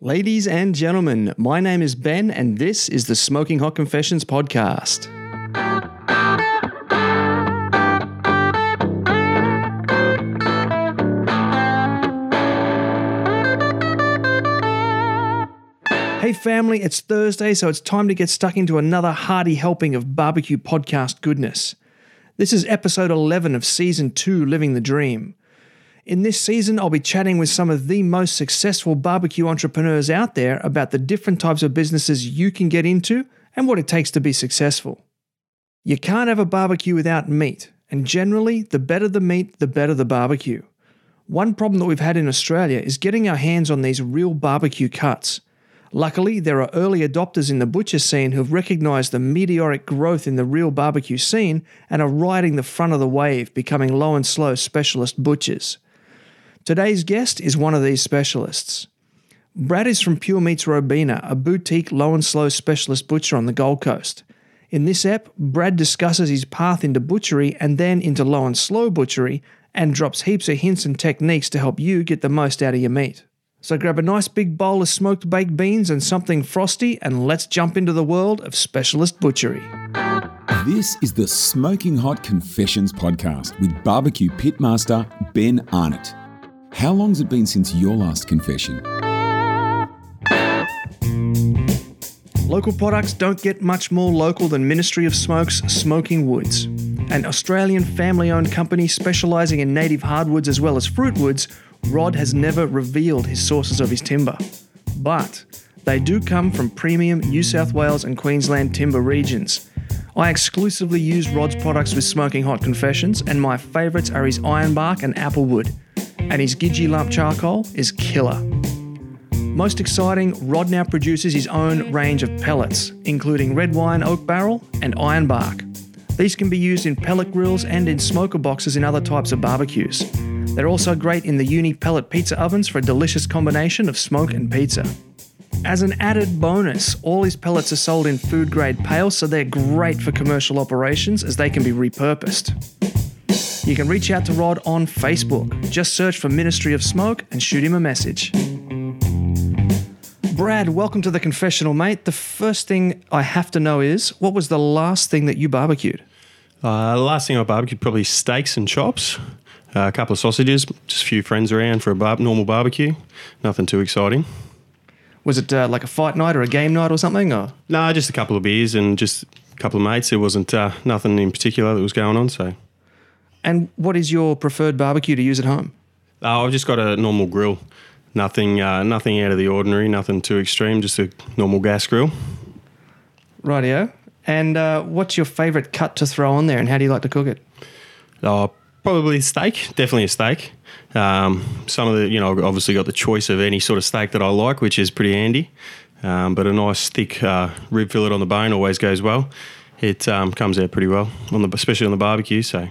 Ladies and gentlemen, my name is Ben, and this is the Smoking Hot Confessions podcast. Hey, family, it's Thursday, so it's time to get stuck into another hearty helping of barbecue podcast goodness. This is episode 11 of season 2 Living the Dream. In this season, I'll be chatting with some of the most successful barbecue entrepreneurs out there about the different types of businesses you can get into and what it takes to be successful. You can't have a barbecue without meat, and generally, the better the meat, the better the barbecue. One problem that we've had in Australia is getting our hands on these real barbecue cuts. Luckily, there are early adopters in the butcher scene who've recognised the meteoric growth in the real barbecue scene and are riding the front of the wave, becoming low and slow specialist butchers. Today's guest is one of these specialists. Brad is from Pure Meats Robina, a boutique low and slow specialist butcher on the Gold Coast. In this ep, Brad discusses his path into butchery and then into low and slow butchery and drops heaps of hints and techniques to help you get the most out of your meat. So grab a nice big bowl of smoked baked beans and something frosty, and let's jump into the world of specialist butchery. This is the Smoking Hot Confessions podcast with barbecue pitmaster Ben Arnott. How long's it been since your last confession? Local products don't get much more local than Ministry of Smoke's Smoking Woods. An Australian family owned company specialising in native hardwoods as well as fruitwoods, Rod has never revealed his sources of his timber. But they do come from premium New South Wales and Queensland timber regions. I exclusively use Rod's products with Smoking Hot Confessions, and my favourites are his ironbark and applewood. And his Gidgee lump charcoal is killer. Most exciting, Rod now produces his own range of pellets, including red wine oak barrel and iron bark. These can be used in pellet grills and in smoker boxes in other types of barbecues. They're also great in the Ooni pellet pizza ovens for a delicious combination of smoke and pizza. As an added bonus, all his pellets are sold in food grade pails, so they're great for commercial operations as they can be repurposed. You can reach out to Rod on Facebook. Just search for Ministry of Smoke and shoot him a message. Brad, welcome to the confessional, mate. The first thing I have to know is what was the last thing that you barbecued? Uh, the last thing I barbecued probably steaks and chops, uh, a couple of sausages, just a few friends around for a bar- normal barbecue. Nothing too exciting. Was it uh, like a fight night or a game night or something? Or No, just a couple of beers and just a couple of mates. There wasn't uh, nothing in particular that was going on. So and what is your preferred barbecue to use at home? uh, I've just got a normal grill. Nothing, uh, nothing out of the ordinary. Nothing too extreme. Just a normal gas grill. Rightio. And uh, what's your favourite cut to throw on there, and how do you like to cook it? Uh, probably steak, definitely a steak. Um, some of the, you know, I've obviously got the choice of any sort of steak that I like, which is pretty handy. Um, but a nice thick uh, rib fillet on the bone always goes well. It um, comes out pretty well, on the, especially on the barbecue. So,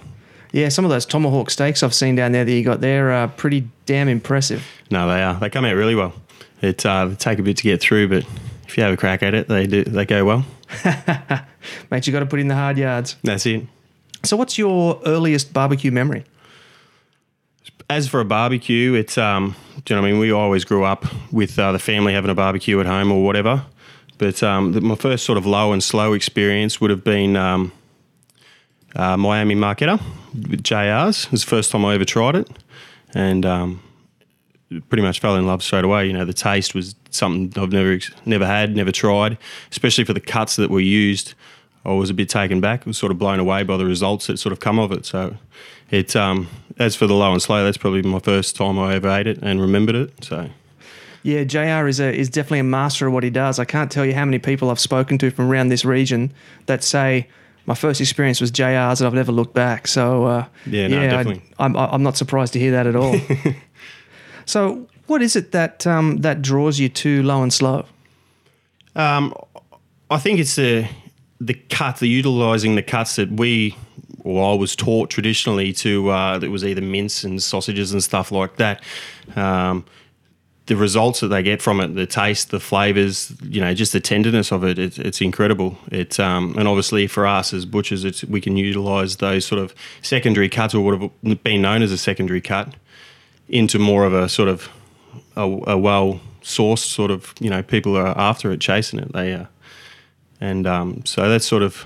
Yeah, some of those tomahawk steaks I've seen down there that you got there are pretty damn impressive. no, they are. They come out really well. It uh, they take a bit to get through, but if you have a crack at it, they do. They go well. Mate, you got to put in the hard yards. That's it. So, what's your earliest barbecue memory? As for a barbecue, it's um, do you know what I mean? We always grew up with uh, the family having a barbecue at home or whatever. But um, the, my first sort of low and slow experience would have been um, uh, Miami Marketta with JR's. It was the first time I ever tried it, and um, pretty much fell in love straight away. You know, the taste was something I've never never had, never tried, especially for the cuts that were used. I was a bit taken back. I was sort of blown away by the results that sort of come of it. So, it um, as for the low and slow, that's probably my first time I ever ate it and remembered it. So, Yeah, JR is a is definitely a master of what he does. I can't tell you how many people I've spoken to from around this region that say my first experience was JRs, and I've never looked back. So uh, Yeah, no, I- definitely. I'm I'm not surprised to hear that at all. so, what is it that um, that draws you to low and slow? Um, I think it's the the cut, the utilising the cuts that we or I was taught traditionally to. Uh, that was either mince and sausages and stuff like that. Um, the results that they get from it, the taste, the flavors, you know, just the tenderness of it, it's, it's incredible. It um, and obviously for us as butchers, it's, we can utilise those sort of secondary cuts or what have been known as a secondary cut into more of a sort of a, a well source sort of you know people are after it, chasing it. They uh, and um, so that's sort of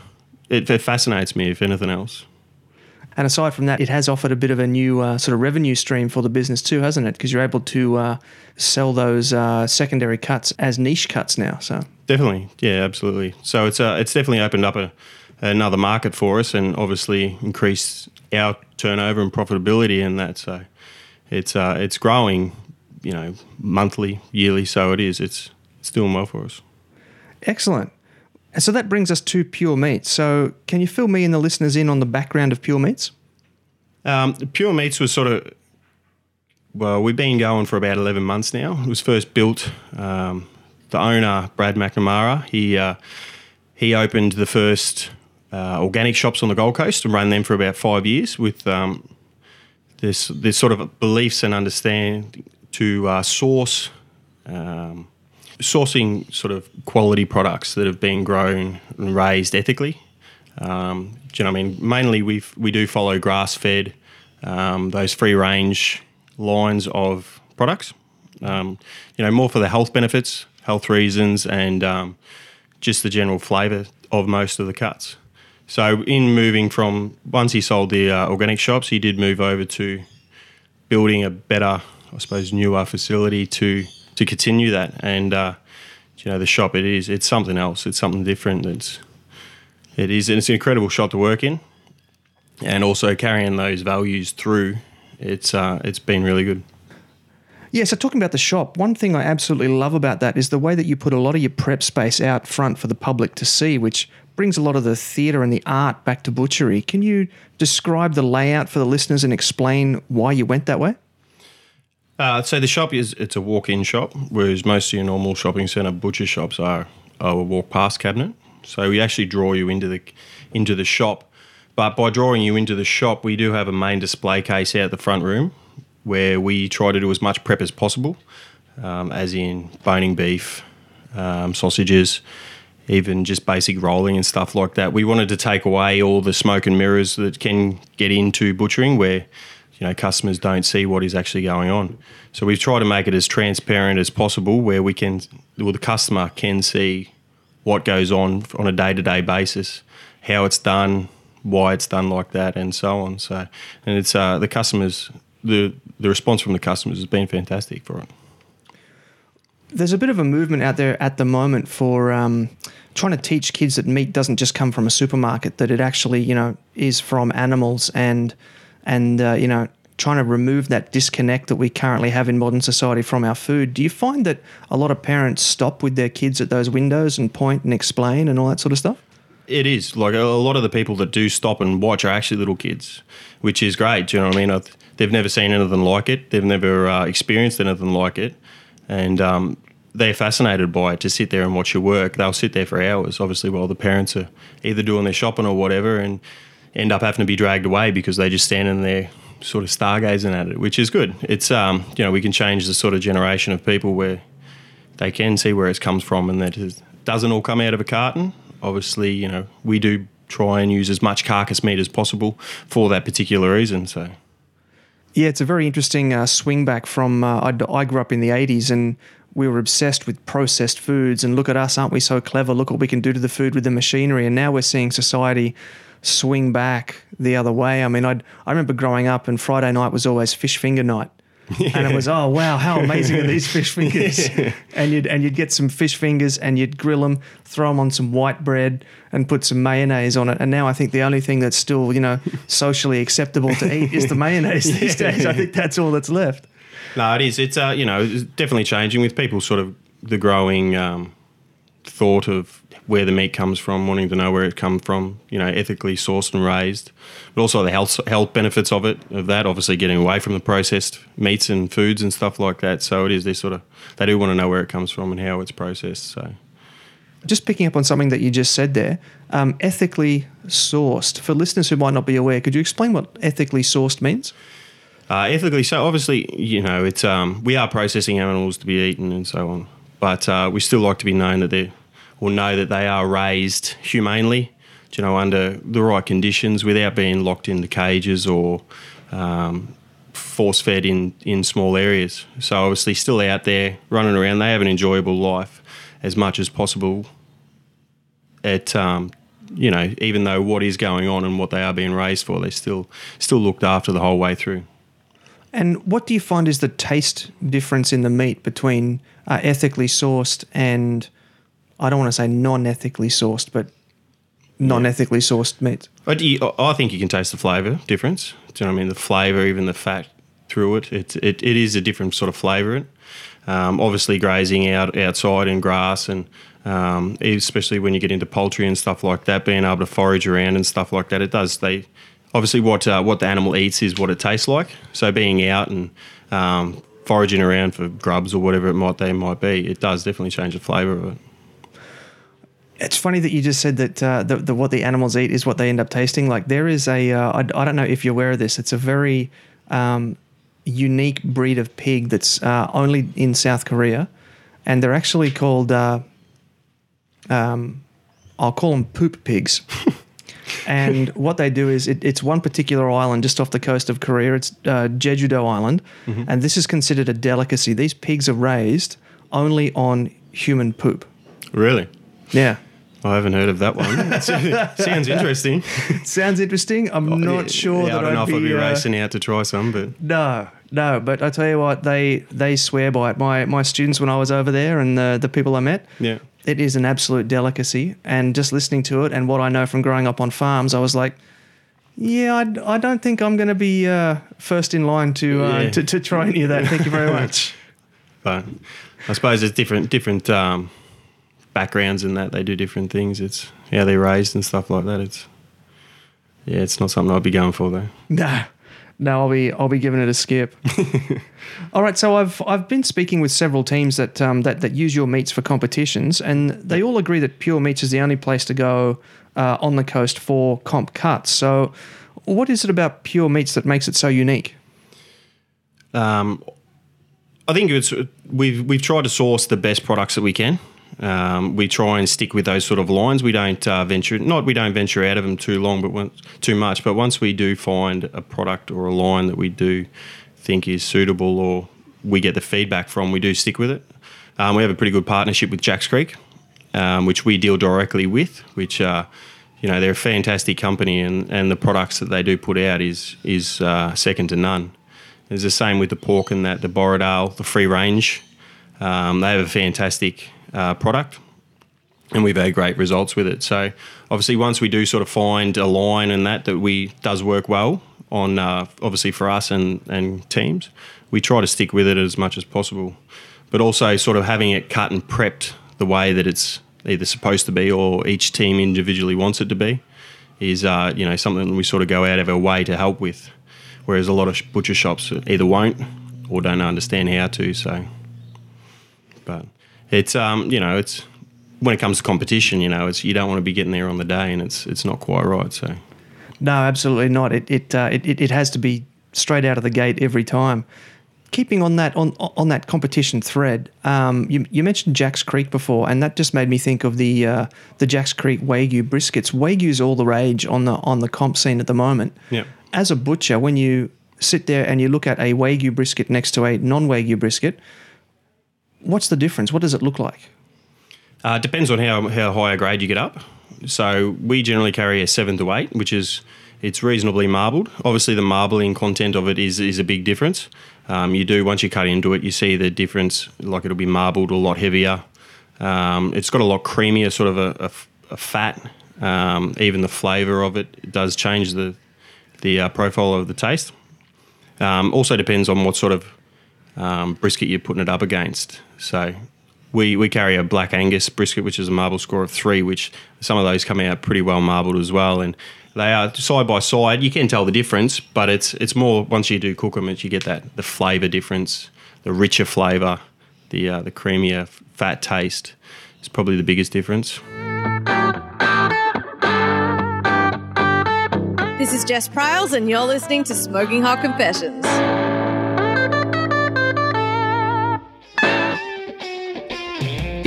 it, it fascinates me if anything else. And aside from that, it has offered a bit of a new uh, sort of revenue stream for the business too, hasn't it? Because you're able to uh, sell those uh, secondary cuts as niche cuts now. So definitely, yeah, absolutely. So it's uh, it's definitely opened up a, another market for us, and obviously increased our turnover and profitability in that. So it's uh, it's growing, you know, monthly, yearly. So it is. It's it's doing well for us. Excellent. And so that brings us to Pure Meats. So can you fill me and the listeners in on the background of Pure Meats? Um, Pure Meats was sort of well, we've been going for about eleven months now. It was first built. Um, the owner, Brad McNamara, he uh, he opened the first uh, organic shops on the Gold Coast and ran them for about five years with um, this this sort of beliefs and understanding to uh, source um, sourcing sort of quality products that have been grown and raised ethically. Um, do you know what I mean? Mainly we we do follow grass fed, um, those free range lines of products. Um, you know, more for the health benefits, health reasons, and um, just the general flavour of most of the cuts. So, in moving from once he sold the uh, organic shops, he did move over to building a better, I suppose, newer facility to to continue that. And uh, you know, the shop it is it's something else. It's something different. It's it is and it's an incredible shop to work in, and also carrying those values through. It's uh, it's been really good. Yeah, so talking about the shop, one thing I absolutely love about that is the way that you put a lot of your prep space out front for the public to see, which brings a lot of the theatre and the art back to butchery. Can you describe the layout for the listeners and explain why you went that way? Uh, so the shop is it's a walk-in shop, whereas most of your normal shopping centre butcher shops are, are a walk-past cabinet. So we actually draw you into the into the shop, but by drawing you into the shop, we do have a main display case out the front room where we try to do as much prep as possible, um, as in boning beef, um, sausages, even just basic rolling and stuff like that. We wanted to take away all the smoke and mirrors that can get into butchering, where you know customers don't see what is actually going on. So we've tried to make it as transparent as possible, where we can, well, the customer can see what goes on on a day to day basis, how it's done, why it's done like that, and so on. So, and it's uh, the customers, the the response from the customers has been fantastic for it. There's a bit of a movement out there at the moment for um, trying to teach kids that meat doesn't just come from a supermarket; that it actually, you know, is from animals and and uh, you know trying to remove that disconnect that we currently have in modern society from our food. Do you find that a lot of parents stop with their kids at those windows and point and explain and all that sort of stuff? It is like a lot of the people that do stop and watch are actually little kids, which is great. Do you know what I mean? They've never seen anything like it. They've never uh, experienced anything like it, and um, they're fascinated by it. To sit there and watch your work, they'll sit there for hours. Obviously, while the parents are either doing their shopping or whatever, and end up having to be dragged away because they just standing there sort of stargazing at it, which is good. It's um, you know we can change the sort of generation of people where they can see where it comes from and that it doesn't all come out of a carton. Obviously, you know we do try and use as much carcass meat as possible for that particular reason. So. Yeah, it's a very interesting uh, swing back from. Uh, I, I grew up in the 80s and we were obsessed with processed foods. And look at us, aren't we so clever? Look what we can do to the food with the machinery. And now we're seeing society swing back the other way. I mean, I I remember growing up and Friday night was always fish finger night. Yeah. And it was oh wow how amazing are these fish fingers yeah. and you'd and you'd get some fish fingers and you'd grill them throw them on some white bread and put some mayonnaise on it and now I think the only thing that's still you know socially acceptable to eat is the mayonnaise these yeah. days I think that's all that's left no it is it's uh you know it's definitely changing with people sort of the growing um, thought of where the meat comes from, wanting to know where it comes from, you know, ethically sourced and raised, but also the health health benefits of it, of that, obviously getting away from the processed meats and foods and stuff like that. So it is they sort of they do want to know where it comes from and how it's processed. So. Just picking up on something that you just said there, um, ethically sourced. For listeners who might not be aware, could you explain what ethically sourced means? Uh, ethically, so obviously, you know, it's um, we are processing animals to be eaten and so on, but uh, we still like to be known that they're will know that they are raised humanely, you know, under the right conditions without being locked into cages or um, force fed in in small areas. So obviously, still out there running around, they have an enjoyable life as much as possible. At um, you know, even though what is going on and what they are being raised for, they're still still looked after the whole way through. And what do you find is the taste difference in the meat between uh, ethically sourced and I don't want to say non-ethically sourced, but non-ethically sourced meat? I, I think you can taste the flavour difference. Do you know what I mean? The flavour, even the fat through it, it, it, it is a different sort of flavour. Um, obviously, grazing out outside in grass and um, especially when you get into poultry and stuff like that, being able to forage around and stuff like that, it does. They obviously what uh, what the animal eats is what it tastes like. So being out and um, foraging around for grubs or whatever it might they might be, it does definitely change the flavour of it. It's funny that you just said that uh, the, the what the animals eat is what they end up tasting. Like there is a uh, I, I don't know if you're aware of this. It's a very um, unique breed of pig that's uh, only in South Korea, and they're actually called uh, um, I'll call them poop pigs. and what they do is it, it's one particular island just off the coast of Korea. It's uh, Jeju-do Island, and this is considered a delicacy. These pigs are raised only on human poop. Really, Yeah. I haven't heard of that one. Sounds interesting. Sounds interesting. I'm not Yeah, sure yeah, that I don't know I'd if I'd be, be uh, racing out to try some, but No, no. But I tell you what, they they swear by it. My my students when I was over there and the the people I met, yeah. it is an absolute delicacy. And just listening to it and what I know from growing up on farms, I was like, yeah, I, I don't think I'm going to be uh, first in line to, uh, Yeah. to to try any of that. Thank you very much. But I suppose it's different different um, backgrounds in that they do different things. It's how they're raised and stuff like that. It's yeah, it's not something I'd be going for though. No, no, I'll be I'll be giving it a skip. All right, so I've I've been speaking with several teams that um, that that use your meats for competitions, and they all agree that Pure Meats is the only place to go uh, on the coast for comp cuts. So, what is it about Pure Meats that makes it so unique? Um, I think it's we've we've tried to source the best products that we can. Um, we try and stick with those sort of lines. We don't uh, venture not we don't venture out of them too long, but too much. But once we do find a product or a line that we do think is suitable or we get the feedback from, we do stick with it. Um, we have a pretty good partnership with Jacks Creek, um, which we deal directly with. Which uh, you know they're a fantastic company, and, and the products that they do put out is is uh, second to none. It's the same with the pork and that the Borrowdale, the free range. Um, they have a fantastic uh, product, and we've had great results with it. So obviously, once we do sort of find a line and that that we does work well on, uh, obviously for us and and teams, we try to stick with it as much as possible. But also, sort of having it cut and prepped the way that it's either supposed to be or each team individually wants it to be is uh, you know something we sort of go out of our way to help with. Whereas a lot of butcher shops either won't or don't understand how to. So, but it's um, you know it's when it comes to competition, you know, it's you don't want to be getting there on the day, and it's it's not quite right. So, No, absolutely not. It it, uh, it it has to be straight out of the gate every time. Keeping on that on on that competition thread, um, you, you mentioned Jack's Creek before, and that just made me think of the uh, the Jack's Creek Wagyu briskets. Wagyu's all the rage on the on the comp scene at the moment. Yeah. As a butcher, when you sit there and you look at a Wagyu brisket next to a non Wagyu brisket, what's the difference? What does it look like? Uh, depends on how, how high a grade you get up. So we generally carry a seven to eight, which is it's reasonably marbled. Obviously, the marbling content of it is is a big difference. Um, you do once you cut into it, you see the difference. Like it'll be marbled a lot heavier. Um, it's got a lot creamier, sort of a fat. Um, even the flavour of it, it does change the the uh, profile of the taste. Um, also depends on what sort of um, brisket you're putting it up against. So we, we carry a black Angus brisket, which is a marble score of three, which some of those come out pretty well marbled as well. And they are side by side. You can tell the difference, but it's it's more once you do cook them, you get that the flavour difference, the richer flavour, the uh, the creamier fat taste. It's probably the biggest difference. This is Jess Pryles, and you're listening to Smoking Hot Confessions.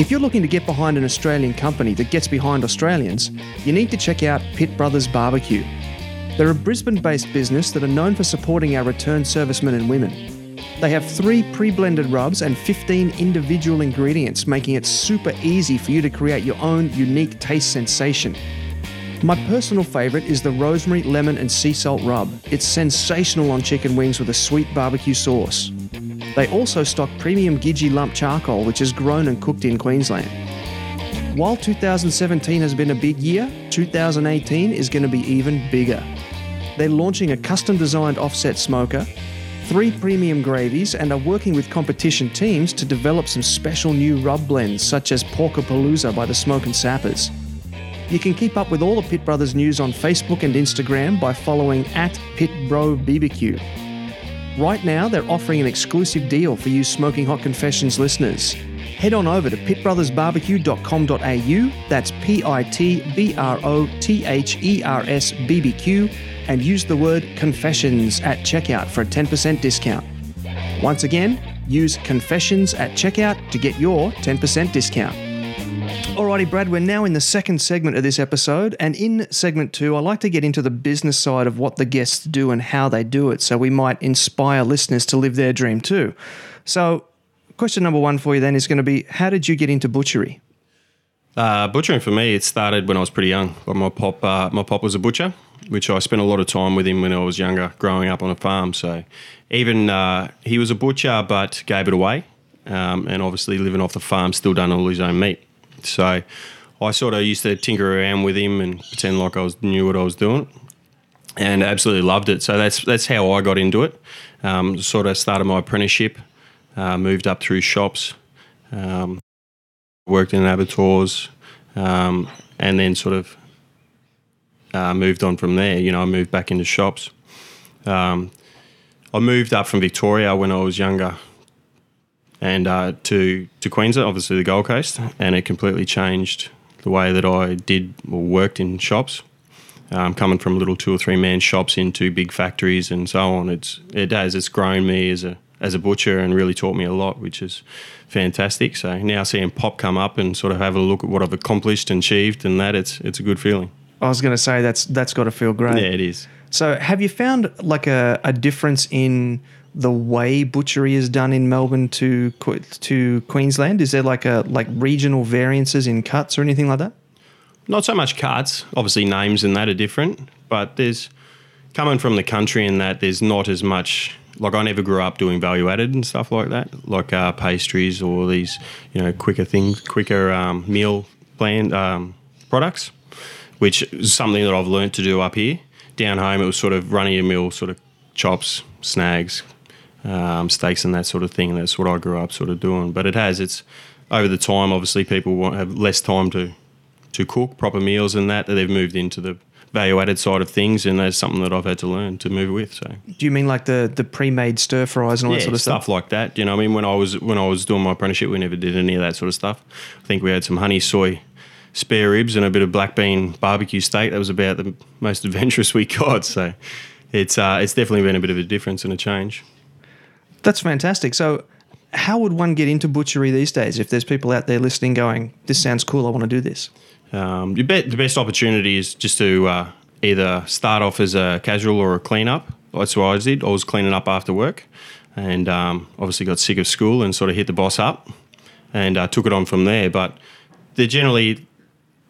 If you're looking to get behind an Australian company that gets behind Australians, you need to check out Pit Brothers Barbecue. They're a Brisbane based business that are known for supporting our returned servicemen and women. They have three pre blended rubs and 15 individual ingredients, making it super easy for you to create your own unique taste sensation. My personal favourite is the rosemary, lemon, and sea salt rub. It's sensational on chicken wings with a sweet barbecue sauce. They also stock premium Gidgee lump charcoal, which is grown and cooked in Queensland. While 2017 has been a big year, 2018 is going to be even bigger. They're launching a custom designed offset smoker, three premium gravies, and are working with competition teams to develop some special new rub blends, such as Porkapalooza by the Smoke and Sappers. You can keep up with all the Pit Brothers news on Facebook and Instagram by following at PitBroBBQ. Right now, they're offering an exclusive deal for you Smoking Hot Confessions listeners. Head on over to pitbrothersbarbecue.com.au, that's P I T B R O T H E R S B B Q, and use the word confessions at checkout for a 10% discount. Once again, use confessions at checkout to get your 10% discount. Alrighty, Brad, we're now in the second segment of this episode. And in segment two, I like to get into the business side of what the guests do and how they do it so we might inspire listeners to live their dream too. So, question number one for you then is going to be How did you get into butchery? Uh, butchering for me, it started when I was pretty young. But my pop, uh, my pop was a butcher, which I spent a lot of time with him when I was younger, growing up on a farm. So even uh, he was a butcher, but gave it away, um, and obviously living off the farm, still done all his own meat. So I sort of used to tinker around with him and pretend like I was knew what I was doing, and absolutely loved it. So that's that's how I got into it. Um, sort of started my apprenticeship, uh, moved up through shops, um, worked in abattoirs, um, and then sort of uh, moved on from there. You know, I moved back into shops. Um, I moved up from Victoria when I was younger, and uh, to to Queensland, obviously the Gold Coast, and it completely changed the way that I did or worked in shops. Um, coming from little two or three man shops into big factories and so on, it's it has it's grown me as a as a butcher and really taught me a lot, which is fantastic. So now seeing Pop come up and sort of have a look at what I've accomplished and achieved, and that it's it's a good feeling. I was going to say that's that's got to feel great. Yeah, it is. So, have you found like a, a difference in the way butchery is done in Melbourne to to Queensland? Is there like a like regional variances in cuts or anything like that? Not so much cuts. Obviously, names and that are different, but there's coming from the country in that there's not as much. Like I never grew up doing value added and stuff like that, like uh, pastries or these, you know, quicker things, quicker um, meal plan um, products, which is something that I've learned to do up here. Down home, it was sort of running a mill, sort of chops, snags, um, steaks, and that sort of thing. That's what I grew up sort of doing. But it has it's over the time. Obviously, people want have less time to to cook proper meals and that that they've moved into the value added side of things, and that's something that I've had to learn to move with. So Do you mean like the the pre made stir fries and all that sort of stuff stuff? like that. You know, I mean, when I was when I was doing my apprenticeship, we never did any of that sort of stuff. I think we had some honey soy spare ribs and a bit of black bean barbecue steak. That was about the most adventurous we got. So it's uh, it's definitely been a bit of a difference and a change. That's fantastic. So, how would one get into butchery these days? If there's people out there listening, going, "This sounds cool. I want to do this." Um, you bet the best opportunity is just to uh, either start off as a casual or a clean up. That's what I did. I was cleaning up after work, and um, obviously got sick of school and sort of hit the boss up, and uh, took it on from there. But they're generally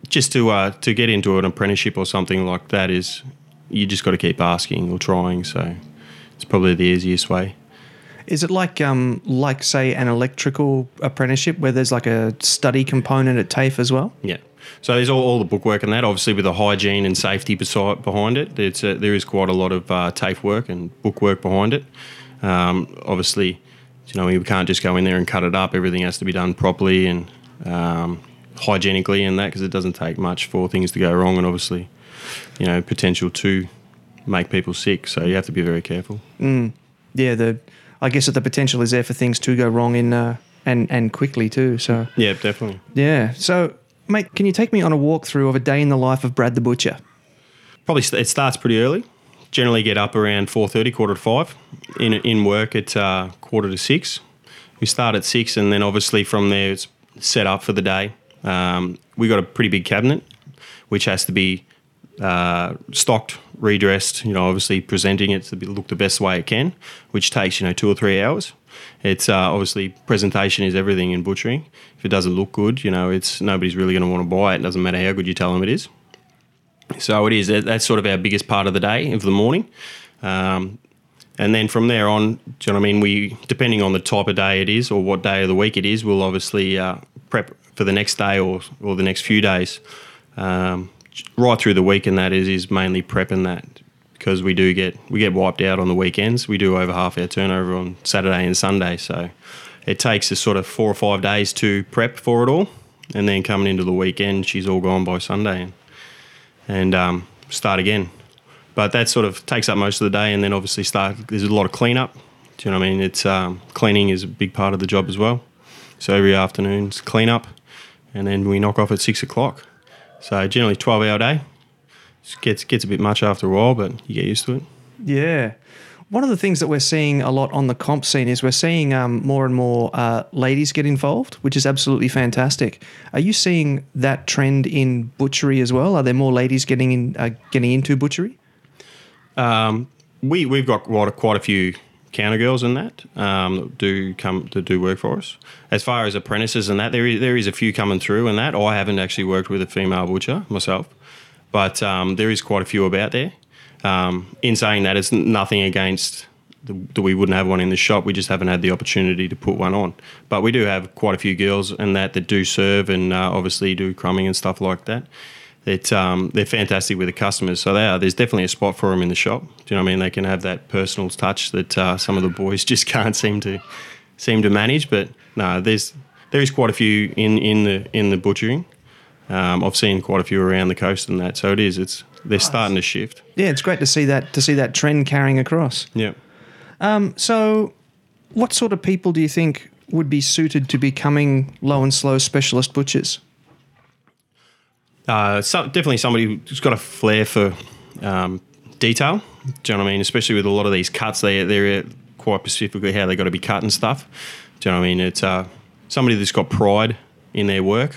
just to uh, to get into an apprenticeship or something like that is you just got to keep asking or trying. So it's probably the easiest way. Is it like um like say an electrical apprenticeship where there's like a study component at TAFE as well? Yeah. So there's all, all the bookwork and that, obviously with the hygiene and safety beside, behind it. It's a, there is quite a lot of uh, TAFE work and bookwork behind it. Um, obviously, you know, we can't just go in there and cut it up. Everything has to be done properly and um, hygienically and that because it doesn't take much for things to go wrong and obviously, you know, potential to make people sick. So you have to be very careful. Yeah, the I guess that the potential is there for things to go wrong in uh, and and quickly too. So Yeah, definitely. yeah. So mate, can you take me on a walkthrough of a day in the life of Brad the Butcher? Probably st- it starts pretty early. Generally get up around four thirty, quarter to five. In in work at uh, quarter to six. We start at six, and then obviously from there it's set up for the day. Um, we got a pretty big cabinet, which has to be uh, stocked, redressed. You know, obviously presenting it to look the best way it can, which takes you know two or three hours. It's uh, obviously presentation is everything in butchering. If it doesn't look good, you know, it's nobody's really going to want to buy it. It doesn't matter how good you tell them it is. So it is. That's sort of our biggest part of the day of the morning. Um, and then from there on, do you know what I mean? We, depending on the type of day it is or what day of the week it is, we'll obviously uh, prep for the next day or, or the next few days. Um, right through the week, and that is is mainly prepping that because we do get we get wiped out on the weekends. We do over half our turnover on Saturday and Sunday, so it takes us sort of four or five days to prep for it all, and then coming into the weekend, she's all gone by Sunday, and, and um, start again. But that sort of takes up most of the day and then obviously start there's a lot of cleanup. Do you know what i mean? It's um, cleaning is a big part of the job as well. So every afternoon's clean up and then we knock off at six o'clock so generally 12 hour day It gets gets a bit much after a while but you get used to it Yeah. One of the things that we're seeing a lot on the comp scene is we're seeing um, more and more uh, ladies get involved, which is absolutely fantastic. Are you seeing that trend in butchery as well? Are there more ladies getting in, uh, getting into butchery? we we've got quite a, quite a few counter girls in that um, do come to do work for us. As far as apprentices and that, there is, there is a few coming through and that. I haven't actually worked with a female butcher myself, but um, there is quite a few about there. Um, in saying that, it's nothing against that we wouldn't have one in the shop. We just haven't had the opportunity to put one on. But we do have quite a few girls and that that do serve and uh, obviously do crumbing and stuff like that. That um, they're fantastic with the customers. So they are. There's definitely a spot for them in the shop. Do you know what I mean? They can have that personal touch that uh, some of the boys just can't seem to seem to manage. But no, there's there is quite a few in in the in the butchering. Um, I've seen quite a few around the coast and that. So it is. It's they're starting to shift. Yeah, it's great to see that to see that trend carrying across. Yeah. So, what sort of people do you think would be suited to becoming low and slow specialist butchers? Uh, definitely somebody who's got a flair for um, detail. Do you know what I mean? Especially with a lot of these cuts, they they're quite specifically how they got to be cut and stuff. Do you know what I mean? It's uh, somebody that's got pride in their work.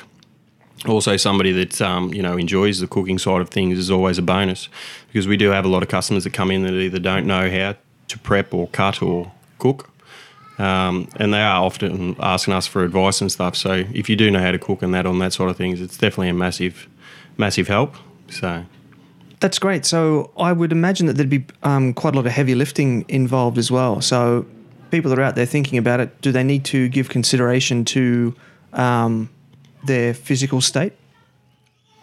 Also, somebody that um, you know enjoys the cooking side of things is always a bonus because we do have a lot of customers that come in that either don't know how to prep or cut or cook, um, and they are often asking us for advice and stuff. So if you do know how to cook and that on that sort of things, it's definitely a massive, massive help. So That's great. So I would imagine that there'd be um, quite a lot of heavy lifting involved as well. So people that are out there thinking about it, do they need to give consideration to um, their physical state?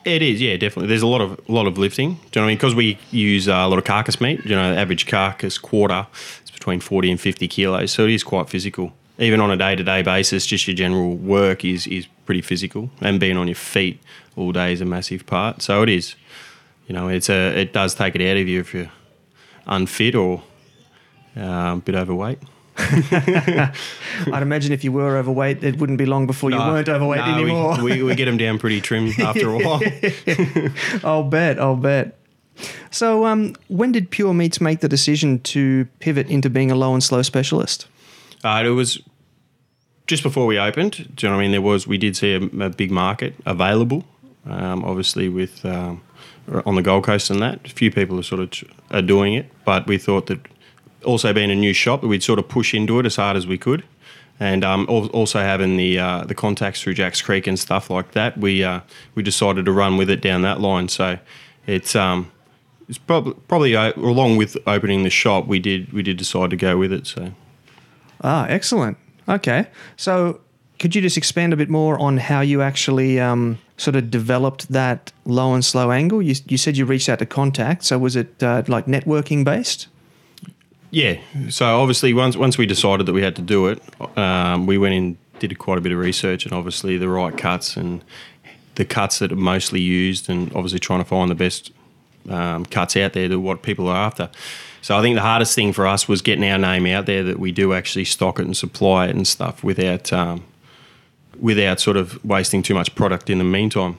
It is, yeah, definitely. There's a lot of lot of lifting. Do you know what I mean? Because we use uh, a lot of carcass meat. You know, the average carcass quarter is between forty and fifty kilos, so it is quite physical. Even on a day to day basis, just your general work is is pretty physical, and being on your feet all day is a massive part. So it is. You know, it's a it does take it out of you if you're unfit or um, a bit overweight. I'd imagine if you were overweight, it wouldn't be long before you weren't overweight No, we- anymore. We, we get them down pretty trim after a while. I'll bet. I'll bet. So, um, when did Pure Meats make the decision to pivot into being a low and slow specialist? Uh, it was just before we opened. Do you know what I mean? There was we did see a, a big market available. Um, obviously, with um, on the Gold Coast and that, a few people are sort of are doing it. But we thought that also being a new shop, that we'd sort of push into it as hard as we could. And um, al- also having the uh, the contacts through Jacks Creek and stuff like that, we uh, we decided to run with it down that line. So it's um, it's probably probably uh, along with opening the shop, we did we did decide to go with it. So. Ah, excellent. Okay. So, could you just expand a bit more on how you actually um, sort of developed that low and slow angle? You, you said you reached out to contact. So, was it uh, like networking based? Yeah. So obviously, once once we decided that we had to do it, um, we went in, did quite a bit of research, and obviously the right cuts and the cuts that are mostly used, and obviously trying to find the best um, cuts out there to what people are after. So I think the hardest thing for us was getting our name out there that we do actually stock it and supply it and stuff without um, without sort of wasting too much product in the meantime.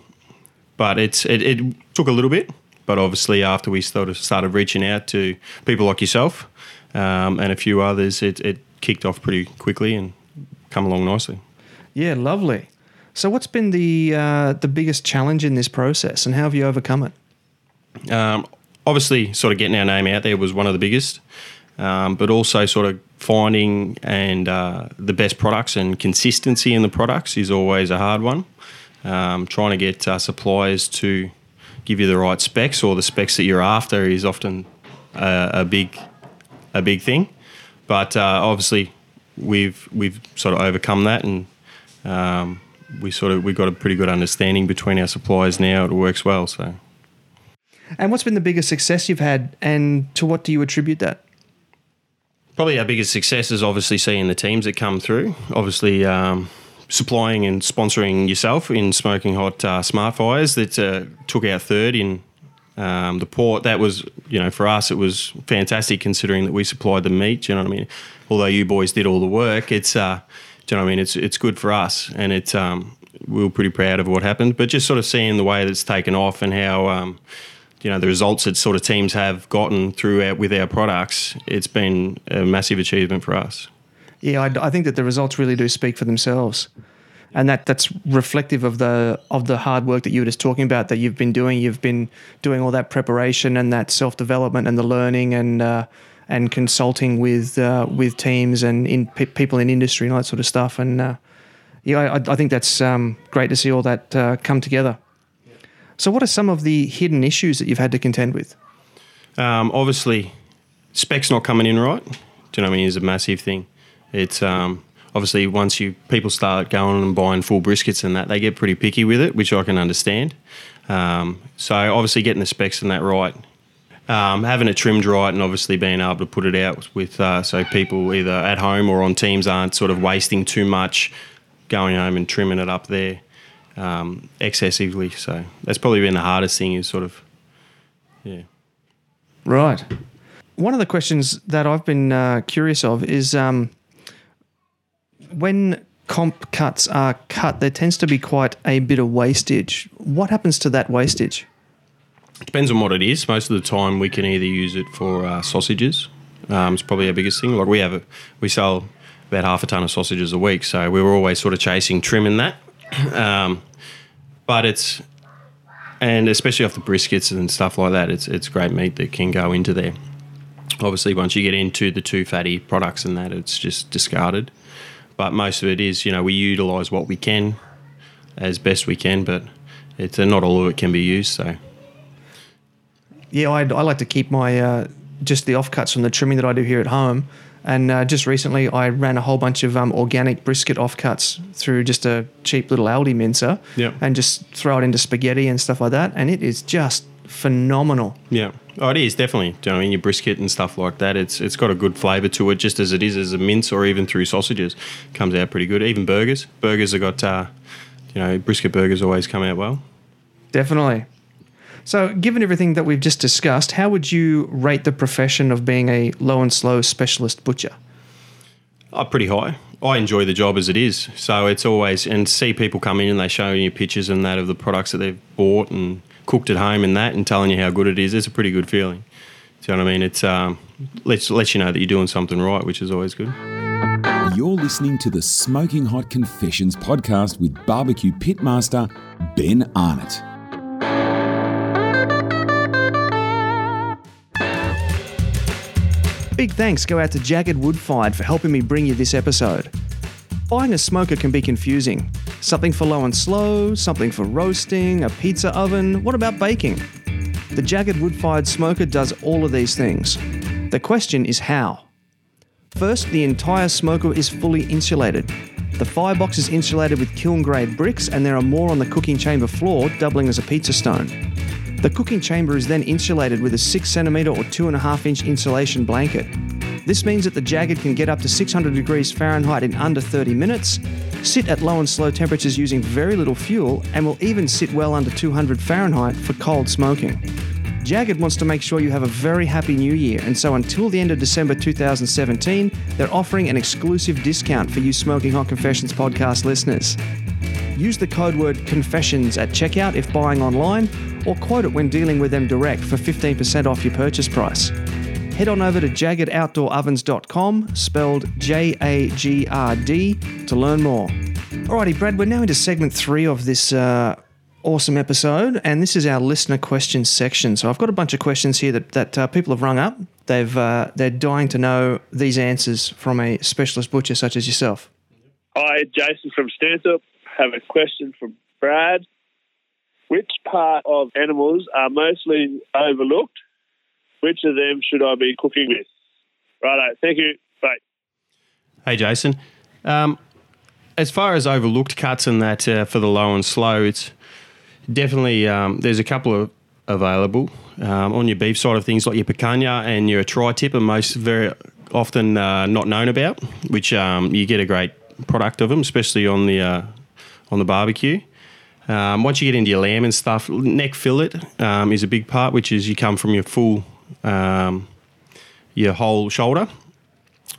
But it's it, it took a little bit, but obviously after we started started reaching out to people like yourself um, and a few others, it, it kicked off pretty quickly and come along nicely. Yeah, lovely. So, what's been the uh, the biggest challenge in this process, and how have you overcome it? Um, obviously, sort of getting our name out there was one of the biggest, um, but also sort of finding and uh, the best products and consistency in the products is always a hard one. Um, trying to get uh, suppliers to give you the right specs or the specs that you're after is often a, a big a big thing. But uh, obviously, we've we've sort of overcome that, and um, we sort of we've got a pretty good understanding between our suppliers now. It works well. So, And what's been the biggest success you've had, and to what do you attribute that? Probably our biggest success is obviously seeing the teams that come through. Obviously. Um, Supplying and sponsoring yourself in smoking hot uh, smart fires that uh, took our third in um, the port. That was, you know, for us, it was fantastic considering that we supplied the meat. You know what I mean? Although you boys did all the work, it's, uh, you know what I mean? It's it's good for us, and it um, we were pretty proud of what happened. But just sort of seeing the way that's taken off and how. Um, you know the results that sort of teams have gotten through our, with our products. It's been a massive achievement for us. Yeah, I, I think that the results really do speak for themselves, and that that's reflective of the of the hard work that you were just talking about that you've been doing. You've been doing all that preparation and that self development and the learning and uh, and consulting with uh, with teams and in pe- people in industry and all that sort of stuff. And uh, yeah, I, I think that's um, great to see all that uh, come together. So, what are some of the hidden issues that you've had to contend with? Um, obviously, specs not coming in right. Do you know what I mean? Is a massive thing. It's um, obviously once you people start going and buying full briskets and that, they get pretty picky with it, which I can understand. Um, so obviously getting the specs and that right, um, having it trimmed right, and obviously being able to put it out with uh, so people either at home or on teams aren't sort of wasting too much going home and trimming it up there um, excessively. So that's probably been the hardest thing is sort of yeah. Right. One of the questions that I've been uh, curious of is um, when comp cuts are cut, there tends to be quite a bit of wastage. What happens to that wastage? Depends on what it is. Most of the time, we can either use it for uh, sausages. Um, it's probably our biggest thing. Like we have, a, we sell about half a ton of sausages a week, so we were always sort of chasing trim in that. Um, but it's and especially off the briskets and stuff like that, it's it's great meat that can go into there. Obviously, once you get into the too fatty products and that, it's just discarded. But most of it is, you know, we utilise what we can as best we can, but it's uh, not all of it can be used. So Yeah, I, I like to keep my uh, just the offcuts from the trimming that I do here at home. And uh, just recently, I ran a whole bunch of um, organic brisket offcuts through just a cheap little Aldi mincer, Yep. and just throw it into spaghetti and stuff like that. And it is just phenomenal. Yeah. Oh, it is definitely. You know I mean? Your brisket and stuff like that. It's it's got a good flavour to it, just as it is as a mince or even through sausages. Comes out pretty good. Even burgers. Burgers have got, uh, you know, brisket burgers always come out well. Definitely. So, given everything that we've just discussed, how would you rate the profession of being a low and slow specialist butcher? Oh, pretty high. I enjoy the job as it is. So it's always and see people come in and they show you pictures and that of the products that they've bought and cooked at home and that and telling you how good it is. It's a pretty good feeling. Do you know what I mean? It's um, lets lets you know that you're doing something right, which is always good. You're listening to the Smoking Hot Confessions podcast with barbecue pitmaster Ben Arnott. Big thanks go out to JAGRD Woodfired for helping me bring you this episode. Buying a smoker can be confusing. Something for low and slow, something for roasting, a pizza oven. What about baking? The JAGRD Woodfired smoker does all of these things. The question is how. First, the entire smoker is fully insulated. The firebox is insulated with kiln grade bricks, and there are more on the cooking chamber floor, doubling as a pizza stone. The cooking chamber is then insulated with a 6cm or 2.5 inch insulation blanket. This means that the JAGRD can get up to 600 degrees Fahrenheit in under 30 minutes, sit at low and slow temperatures using very little fuel, and will even sit well under 200 Fahrenheit for cold smoking. JAGRD wants to make sure you have a very happy new year, and so until the end of December 2017, they're offering an exclusive discount for you Smoking Hot Confessions podcast listeners. Use the code word confessions at checkout if buying online, or quote it when dealing with them direct for 15% off your purchase price. Head on over to jaggedoutdoorovens.com, spelled J A G R D, to learn more. Alrighty, Brad, we're now into segment three of this uh, awesome episode, and this is our listener questions section. So I've got a bunch of questions here that, that uh, people have rung up. They've uh, they're dying to know these answers from a specialist butcher such as yourself. Hi, Jason from Stanthorpe. Have a question from Brad. Which part of animals are mostly overlooked? Which of them should I be cooking with? Righto, thank you. Bye. Hey, Jason. Um, as far as overlooked cuts and that uh, for the low and slow, it's definitely um, there's a couple of available um, on your beef side of things, like your picanha and your tri-tip are most very often uh, not known about, which um, you get a great product of them, especially on the uh, on the barbecue. Um, once you get into your lamb and stuff, neck fillet um, is a big part, which is you come from your full um, your whole shoulder.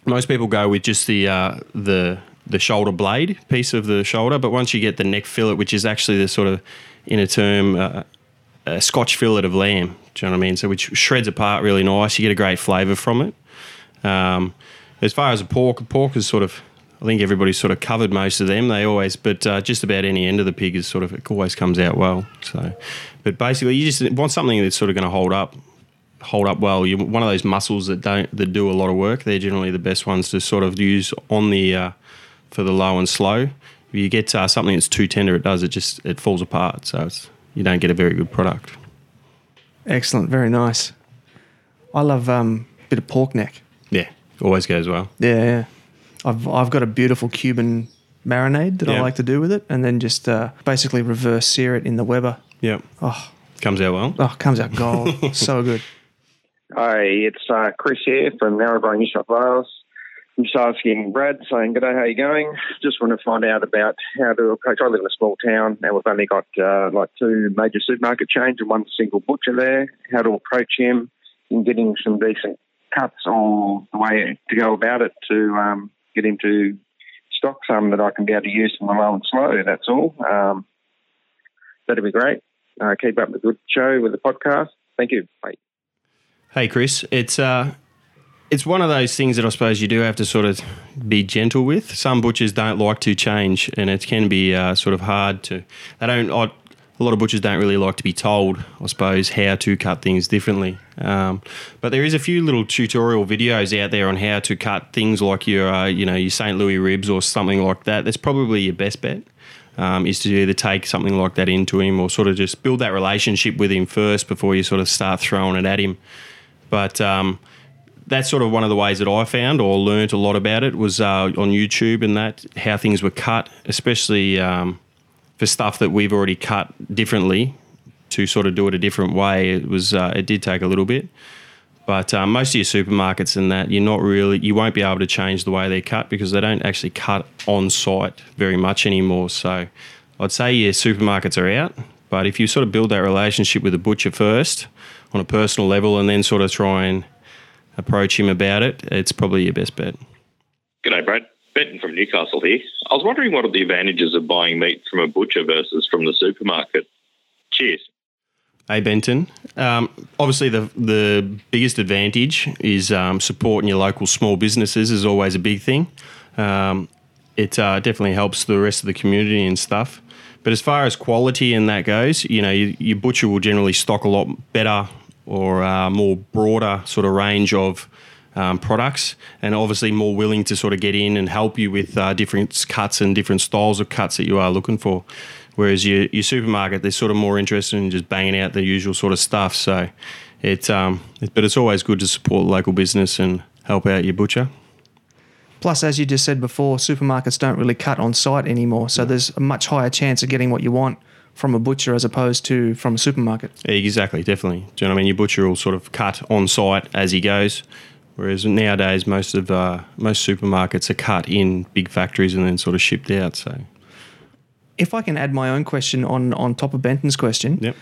Most people go with just the uh, the the shoulder blade piece of the shoulder, but once you get the neck fillet, which is actually the sort of inner term uh, a Scotch fillet of lamb, do you know what I mean? So which shreds apart really nice. You get a great flavour from it. Um, as far as the pork, pork is sort of I think everybody's sort of covered most of them. They always, but uh, just about any end of the pig is sort of it always comes out well. So, but basically, you just want something that's sort of going to hold up, hold up well. You one of those muscles that don't that do a lot of work. They're generally the best ones to sort of use on the uh, for the low and slow. If you get uh, something that's too tender, it does it just it falls apart. So it's you don't get a very good product. Excellent, very nice. I love um, a bit of pork neck. Yeah, always goes well. Yeah, yeah. I've I've got a beautiful Cuban marinade that I like to do with it, and then just uh, basically reverse sear it in the Weber. Yeah, Oh, comes out well. oh, comes out gold. so good. Hi, it's uh, Chris here from Narrabri, New South Wales. I'm just asking Brad, saying, G'day, how you going? Just want to find out about how to approach. I live in a small town and we've only got uh, like two major supermarket chains and one single butcher there. How to approach him in getting some decent cuts or the way to go about it to um, get him to stock some that I can be able to use from the low and slow. That's all. Um, that'd be great. Uh, keep up the good show with the podcast. Thank you. Bye. Hey, Chris, it's uh, it's one of those things that I suppose you do have to sort of be gentle with. Some butchers don't like to change, and it can be uh, sort of hard to. They don't. I, a lot of butchers don't really like to be told, I suppose, how to cut things differently. Um, but there is a few little tutorial videos out there on how to cut things like your, uh, you know, your St. Louis ribs or something like that. That's probably your best bet. Um, is to either take something like that into him or sort of just build that relationship with him first before you sort of start throwing it at him. But um, that's sort of one of the ways that I found or learnt a lot about it was uh, on YouTube and that how things were cut, especially um, for stuff that we've already cut differently to sort of do it a different way. It was uh, it did take a little bit. But um, most of your supermarkets and that, you're not really, you won't be able to change the way they cut because they don't actually cut on site very much anymore. So I'd say your supermarkets are out. But if you sort of build that relationship with the butcher first on a personal level and then sort of try and approach him about it, it's probably your best bet. G'day, Brad. Benton from Newcastle here. I was wondering what are the advantages of buying meat from a butcher versus from the supermarket. Cheers. Hey Benton. Um, obviously, the the biggest advantage is um, supporting your local small businesses is always a big thing. Um, it uh, definitely helps the rest of the community and stuff. But as far as quality and that goes, you know, your, your butcher will generally stock a lot better or uh, more broader sort of range of um, products, and obviously more willing to sort of get in and help you with uh, different cuts and different styles of cuts that you are looking for. Whereas your, your supermarket, they're sort of more interested in just banging out the usual sort of stuff. So it's um, it, but it's always good to support local business and help out your butcher. Plus, as you just said before, supermarkets don't really cut on site anymore, so there's a much higher chance of getting what you want from a butcher as opposed to from a supermarket. Exactly, definitely. Do you know what I mean? Your butcher will sort of cut on site as he goes, whereas nowadays most of uh, most supermarkets are cut in big factories and then sort of shipped out. So If I can add my own question on on top of Benton's question, yep.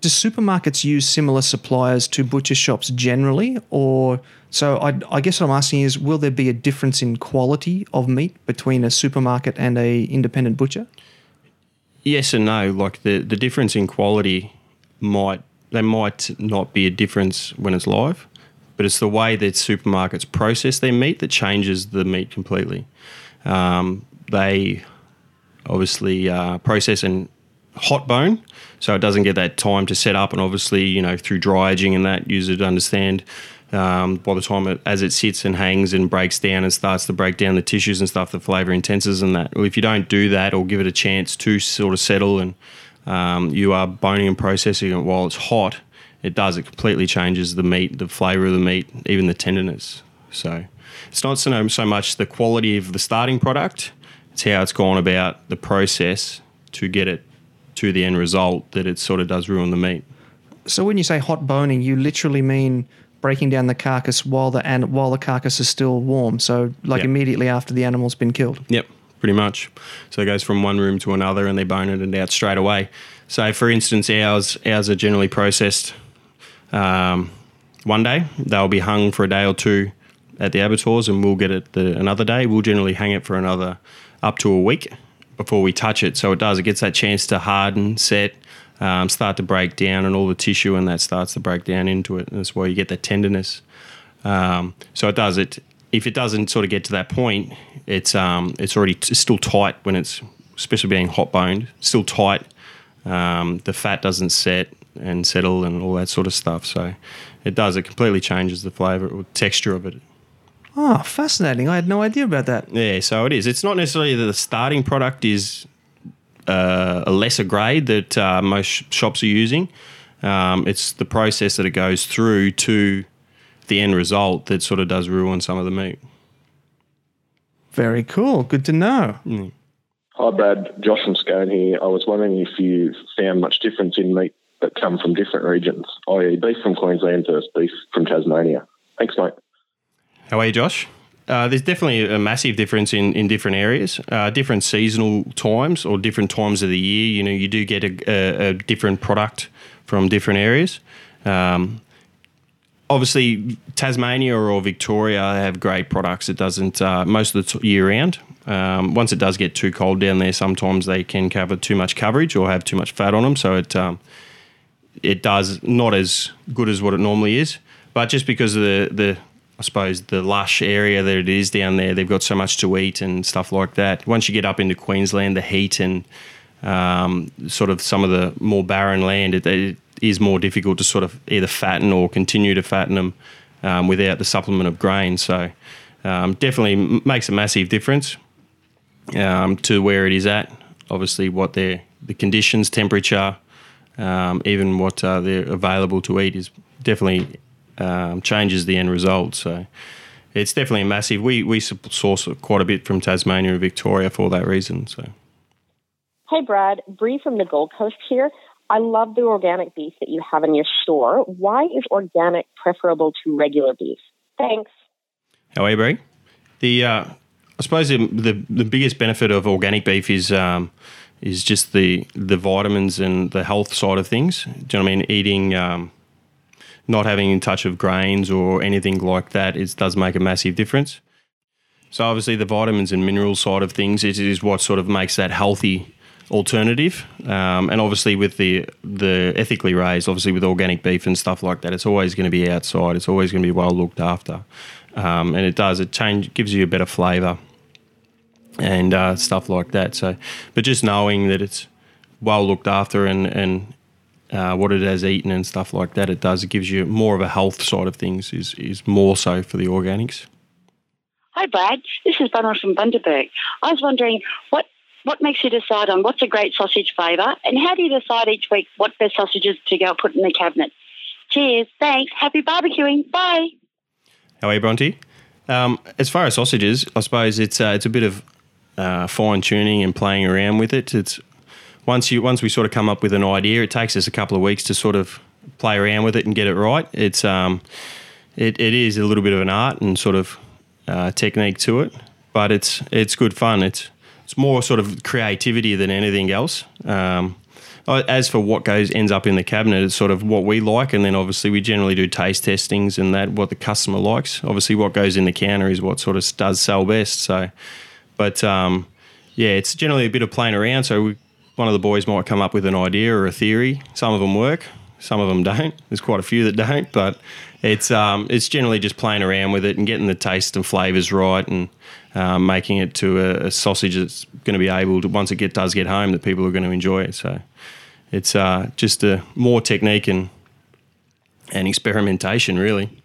do supermarkets use similar suppliers to butcher shops generally, or so? I, I guess what I'm asking is, will there be a difference in quality of meat between a supermarket and a independent butcher? Yes and no. Like the the difference in quality might they might not be a difference when it's live, but it's the way that supermarkets process their meat that changes the meat completely. Um, they obviously uh, process and hot bone, so it doesn't get that time to set up. And obviously, you know, through dry aging and that, user to understand. Um, by the time it, as it sits and hangs and breaks down and starts to break down the tissues and stuff, the flavour intenses and that. Well, if you don't do that or give it a chance to sort of settle and um, you are boning and processing it while it's hot, it does. It completely changes the meat, the flavour of the meat, even the tenderness. So it's not so, so much the quality of the starting product, it's how it's gone about the process to get it to the end result that it sort of does ruin the meat. So when you say hot boning, you literally mean breaking down the carcass while the and while the carcass is still warm. So like Yep. immediately after the animal's been killed. Yep, pretty much. So it goes from one room to another, and they bone it and out straight away. So, for instance, ours ours are generally processed um, one day. They'll be hung for a day or two at the abattoirs, and we'll get it the, another day. We'll generally hang it for another up to a week before we touch it. So it does. It gets that chance to harden, set. Um, start to break down, and all the tissue and that starts to break down into it. And that's why you get that tenderness. Um, so it does it. If it doesn't sort of get to that point, it's um, it's already it's still tight when it's especially being hot boned, still tight. Um, the fat doesn't set and settle and all that sort of stuff. So it does. It completely changes the flavour or texture of it. Oh, fascinating. I had no idea about that. Yeah, so it is. It's not necessarily that the starting product is uh, a lesser grade that uh, most shops are using. Um, it's the process that it goes through to the end result that sort of does ruin some of the meat. Very cool. Good to know. Hi, Brad. Josh from Scone here. I was wondering if you found much difference in meat that come from different regions, i.e., beef from Queensland versus beef from Tasmania. Thanks, mate. How are you, Josh? Uh, there's definitely a massive difference in, in different areas, uh, different seasonal times or different times of the year. You know, you do get a, a, a different product from different areas. Um, obviously, Tasmania or Victoria have great products. It doesn't uh, most of the t- year round. Um, once it does get too cold down there, sometimes they can cover too much coverage or have too much fat on them. So it um, it does not as good as what it normally is. But just because of the the I suppose the lush area that it is down there, they've got so much to eat and stuff like that. Once you get up into Queensland, the heat and um, sort of some of the more barren land, it, it is more difficult to sort of either fatten or continue to fatten them um, without the supplement of grain. So um, definitely makes a massive difference um, to where it is at. Obviously, what the conditions, temperature, um, even what uh, they're available to eat is definitely um, changes the end result. So it's definitely a massive. We we source quite a bit from Tasmania and Victoria for that reason. So Hey, Brad. Bree from the Gold Coast here. I love the organic beef that you have in your store. Why is organic preferable to regular beef? Thanks. how are you, Bree? The uh, I suppose the, the the biggest benefit of organic beef is um, is just the the vitamins and the health side of things. Do you know what I mean? Eating. Um, not having in touch of grains or anything like that is, does make a massive difference. So obviously the vitamins and mineral side of things it is what sort of makes that healthy alternative. Um, and obviously with the the ethically raised, obviously with organic beef and stuff like that, it's always going to be outside. It's always going to be well looked after, um, and it does it change gives you a better flavour and uh, stuff like that. So, but just knowing that it's well looked after and and uh, what it has eaten and stuff like that, it does. It gives you more of a health side of things. Is is more so for the organics. Hi, Brad. This is Bunner from Bundaberg. I was wondering what what makes you decide on what's a great sausage flavour, and how do you decide each week what best sausages to go put in the cabinet? Cheers. Thanks. Happy barbecuing. Bye. How are you, Bronte? Um, as far as sausages, I suppose it's uh, it's a bit of uh, fine tuning and playing around with it. It's once you once we sort of come up with an idea, it takes us a couple of weeks to sort of play around with it and get it right. It's um, it, it is a little bit of an art and sort of uh, technique to it, but it's it's good fun. It's it's more sort of creativity than anything else. Um, as for what goes ends up in the cabinet, it's sort of what we like, and then obviously we generally do taste testings and that what the customer likes. Obviously, what goes in the counter is what sort of does sell best. So, but um, yeah, it's generally a bit of playing around. So we, one of the boys might come up with an idea or a theory. Some of them work, Some of them don't. There's quite a few that don't, but it's um, it's generally just playing around with it and getting the taste and flavors right and um, making it to a, a sausage that's going to be able to once it get does get home that people are going to enjoy it. So it's uh, just a more technique and and experimentation really.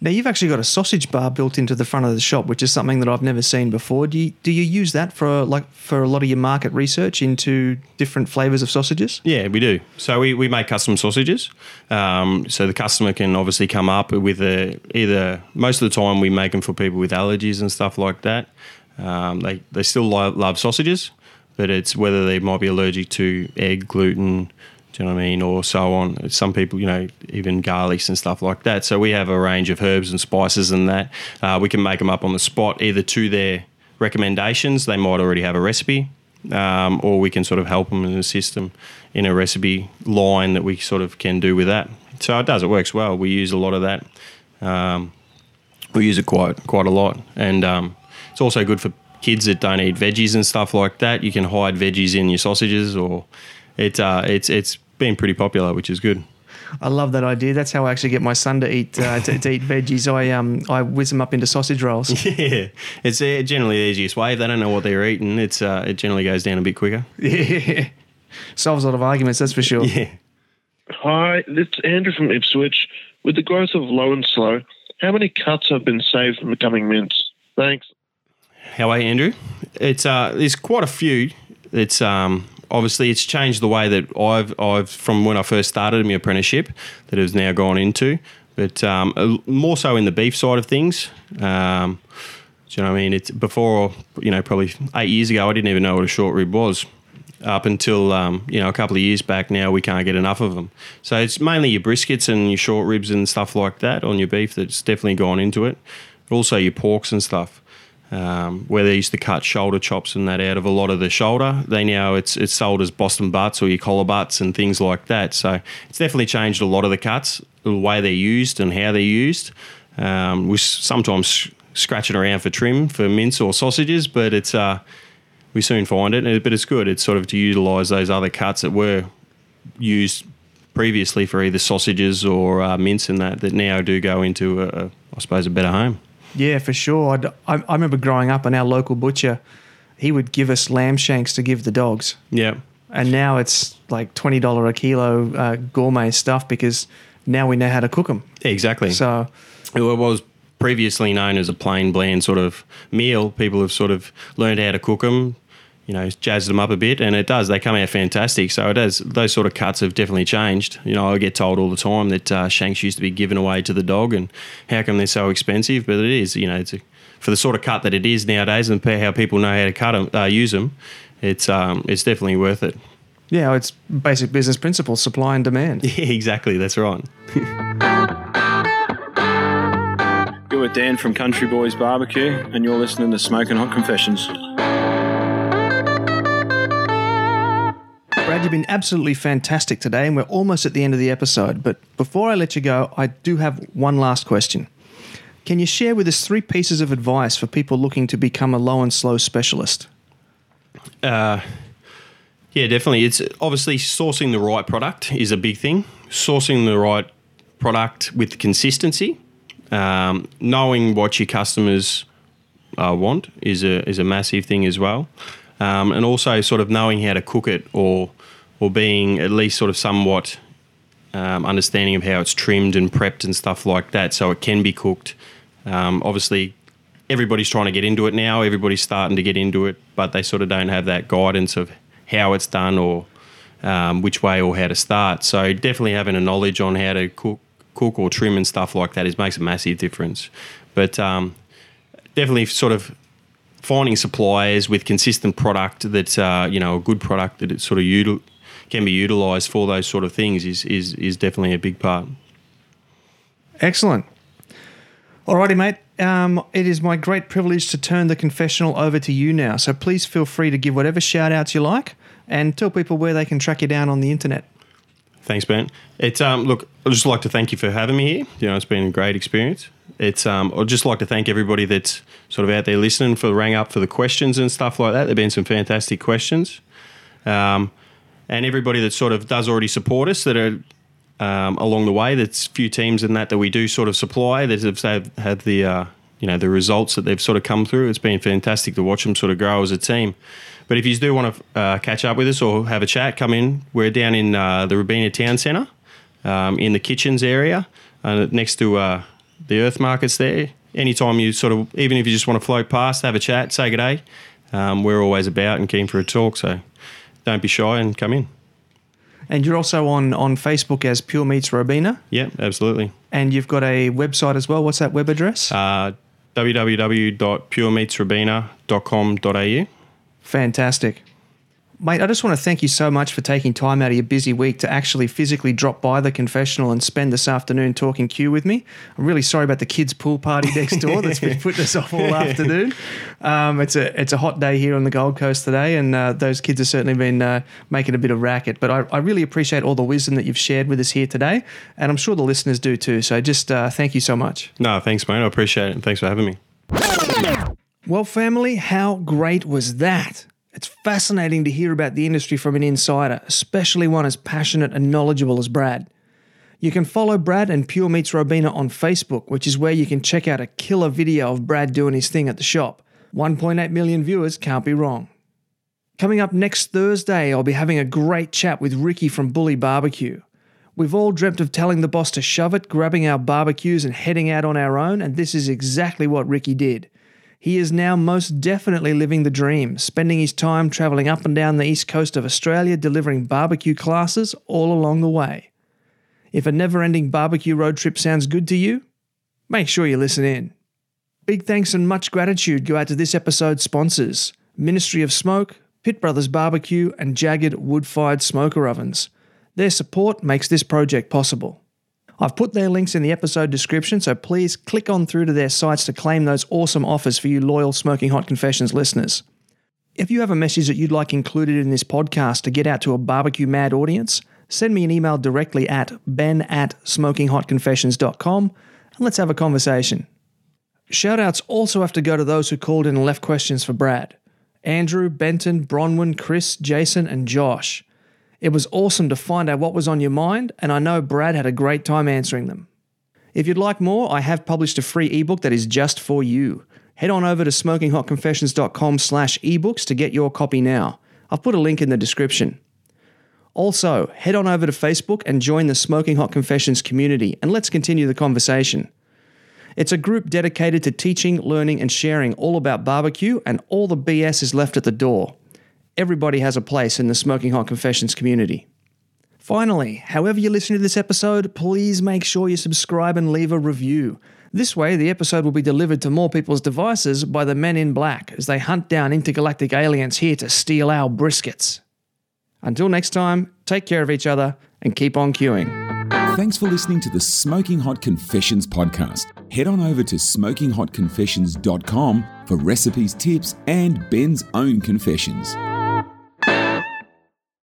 Now you've actually got a sausage bar built into the front of the shop, which is something that I've never seen before. Do you do you use that for like for a lot of your market research into different flavors of sausages? Yeah, we do. So we, we make custom sausages. Um, so the customer can obviously come up with a, either most of the time we make them for people with allergies and stuff like that. Um, they they still love, love sausages, but it's whether they might be allergic to egg, gluten, you know what I mean, or so on. Some people, you know, even garlics and stuff like that. So we have a range of herbs and spices and that. Uh, we can make them up on the spot, either to their recommendations. They might already have a recipe, um, or we can sort of help them and assist them in a recipe line that we sort of can do with that. So it does. It works well. We use a lot of that. Um, we use it quite quite a lot, and um, it's also good for kids that don't eat veggies and stuff like that. You can hide veggies in your sausages, or it uh, it's it's been pretty popular, which is good. I love that idea. That's how I actually get my son to eat uh, to, to, eat veggies. I um I whiz them up into sausage rolls. Yeah, it's uh, generally the easiest way. If they don't know what they're eating, it's uh, it generally goes down a bit quicker. Yeah, solves a lot of arguments. That's for sure. Yeah. Hi, it's Andrew from Ipswich. With the growth of low and slow, how many cuts have been saved from becoming mints? Thanks. How are you, Andrew? It's uh, there's quite a few. It's um, obviously it's changed the way that I've I've from when I first started my apprenticeship that has now gone into, but um, more so in the beef side of things. Um, do you know what I mean? It's before you know probably eight years ago I didn't even know what a short rib was. Up until um, you know a couple of years back now, we can't get enough of them. So it's mainly your briskets and your short ribs and stuff like that on your beef that's definitely gone into it. But also your porks and stuff um, where they used to cut shoulder chops and that out of a lot of the shoulder. They now it's it's sold as Boston butts or your collar butts and things like that. So it's definitely changed a lot of the cuts, the way they're used and how they're used. Um, we s- sometimes scratching around for trim for mince or sausages, but it's uh, we soon find it. But it's good. It's sort of to utilise those other cuts that were used previously for either sausages or uh, mince and that that now do go into a, a, I suppose a better home. Yeah, for sure. I'd, I, I remember growing up, and our local butcher, he would give us lamb shanks to give the dogs. Yeah. And now it's like twenty dollar a kilo uh, gourmet stuff because now we know how to cook them. Exactly. So it was previously known as a plain bland sort of meal. People have sort of learned how to cook them, you know, jazzed them up a bit, and it does. They come out fantastic. So it does. Those sort of cuts have definitely changed. You know, I get told all the time that uh, shanks used to be given away to the dog, and how come they're so expensive? But it is. You know, it's a, for the sort of cut that it is nowadays, and how people know how to cut them, uh, use them. It's um, it's definitely worth it. yeah, it's basic business principles: supply and demand. Yeah, exactly. That's right. You're with Dan from Country Boys Barbecue, and you're listening to Smoking Hot Confessions. Brad, you've been absolutely fantastic today, and we're almost at the end of the episode. But before I let you go, I do have one last question. Can you share with us three pieces of advice for people looking to become a low and slow specialist? Uh, yeah, definitely. It's obviously sourcing the right product is a big thing. Sourcing the right product with consistency, um, knowing what your customers uh, want is a is a massive thing as well, um, and also sort of knowing how to cook it or or being at least sort of somewhat um, understanding of how it's trimmed and prepped and stuff like that, so it can be cooked. Um, obviously, everybody's trying to get into it now. Everybody's starting to get into it, but they sort of don't have that guidance of how it's done or um, which way or how to start. So definitely having a knowledge on how to cook, cook or trim and stuff like that is makes a massive difference. But um, definitely sort of finding suppliers with consistent product that uh, you know a good product that it sort of util- can be utilised for those sort of things is is is definitely a big part. Excellent. Alrighty, mate. Um, it is my great privilege to turn the confessional over to you now. So please feel free to give whatever shout outs you like and tell people where they can track you down on the internet. Thanks, Ben. It's um, look, I'd just like to thank you for having me here. You know, it's been a great experience. It's um, I'd just like to thank everybody that's sort of out there listening for the rang up for the questions and stuff like that. There've been some fantastic questions, um, and everybody that sort of does already support us that are um, along the way. There's few teams in that that we do sort of supply that have have had the uh, you know the results that they've sort of come through. It's been fantastic to watch them sort of grow as a team. But if you do want to uh, catch up with us or have a chat, come in. We're down in uh, the Robina Town Centre, um, in the kitchens area, uh, next to uh, the Earth Markets there. Anytime you sort of, even if you just want to float past, have a chat, say good day, um, we're always about and keen for a talk. So don't be shy and come in. And you're also on, on Facebook as Pure Meats Robina. Yeah, absolutely. And you've got a website as well. What's that web address? Uh, www.puremeatsrobina.com.au. Fantastic. Mate, I just want to thank you so much for taking time out of your busy week to actually physically drop by the confessional and spend this afternoon talking Q with me. I'm really sorry about the kids' pool party next door that's been putting us off all afternoon. Um, it's a it's a hot day here on the Gold Coast today, and uh, those kids have certainly been uh, making a bit of racket. But I, I, really appreciate all the wisdom that you've shared with us here today, and I'm sure the listeners do too. So just uh, thank you so much. No, thanks, mate. I appreciate it. And thanks for having me. Well, family, how great was that? It's fascinating to hear about the industry from an insider, especially one as passionate and knowledgeable as Brad. You can follow Brad and Pure Meats Robina on Facebook, which is where you can check out a killer video of Brad doing his thing at the shop. 1.8 million viewers can't be wrong. Coming up next Thursday, I'll be having a great chat with Ricky from Bully Barbecue. We've all dreamt of telling the boss to shove it, grabbing our barbecues, and heading out on our own, and this is exactly what Ricky did. He is now most definitely living the dream, spending his time travelling up and down the east coast of Australia delivering barbecue classes all along the way. If a never ending barbecue road trip sounds good to you, make sure you listen in. Big thanks and much gratitude go out to this episode's sponsors Ministry of Smoke, Pit Brothers Barbecue, and JAGRD Wood Fired Smoker Ovens. Their support makes this project possible. I've put their links in the episode description, so please click on through to their sites to claim those awesome offers for you loyal Smoking Hot Confessions listeners. If you have a message that you'd like included in this podcast to get out to a barbecue mad audience, send me an email directly at ben at smokinghotconfessions.com and let's have a conversation. Shoutouts also have to go to those who called in and left questions for Brad Andrew, Benton, Bronwyn, Chris, Jason, and Josh. It was awesome to find out what was on your mind, and I know Brad had a great time answering them. If you'd like more, I have published a free ebook that is just for you. Head on over to smokinghotconfessions.com slash ebooks to get your copy now. I've put a link in the description. Also, head on over to Facebook and join the Smoking Hot Confessions community, and let's continue the conversation. It's a group dedicated to teaching, learning, and sharing all about barbecue, and all the BS is left at the door everybody has a place in the Smoking Hot Confessions community. Finally, however you listen to this episode, please make sure you subscribe and leave a review. This way, the episode will be delivered to more people's devices by the men in black as they hunt down intergalactic aliens here to steal our briskets. Until next time, take care of each other and keep on queuing. Thanks for listening to the Smoking Hot Confessions podcast. Head on over to smokinghotconfessions.com for recipes, tips, and Ben's own confessions.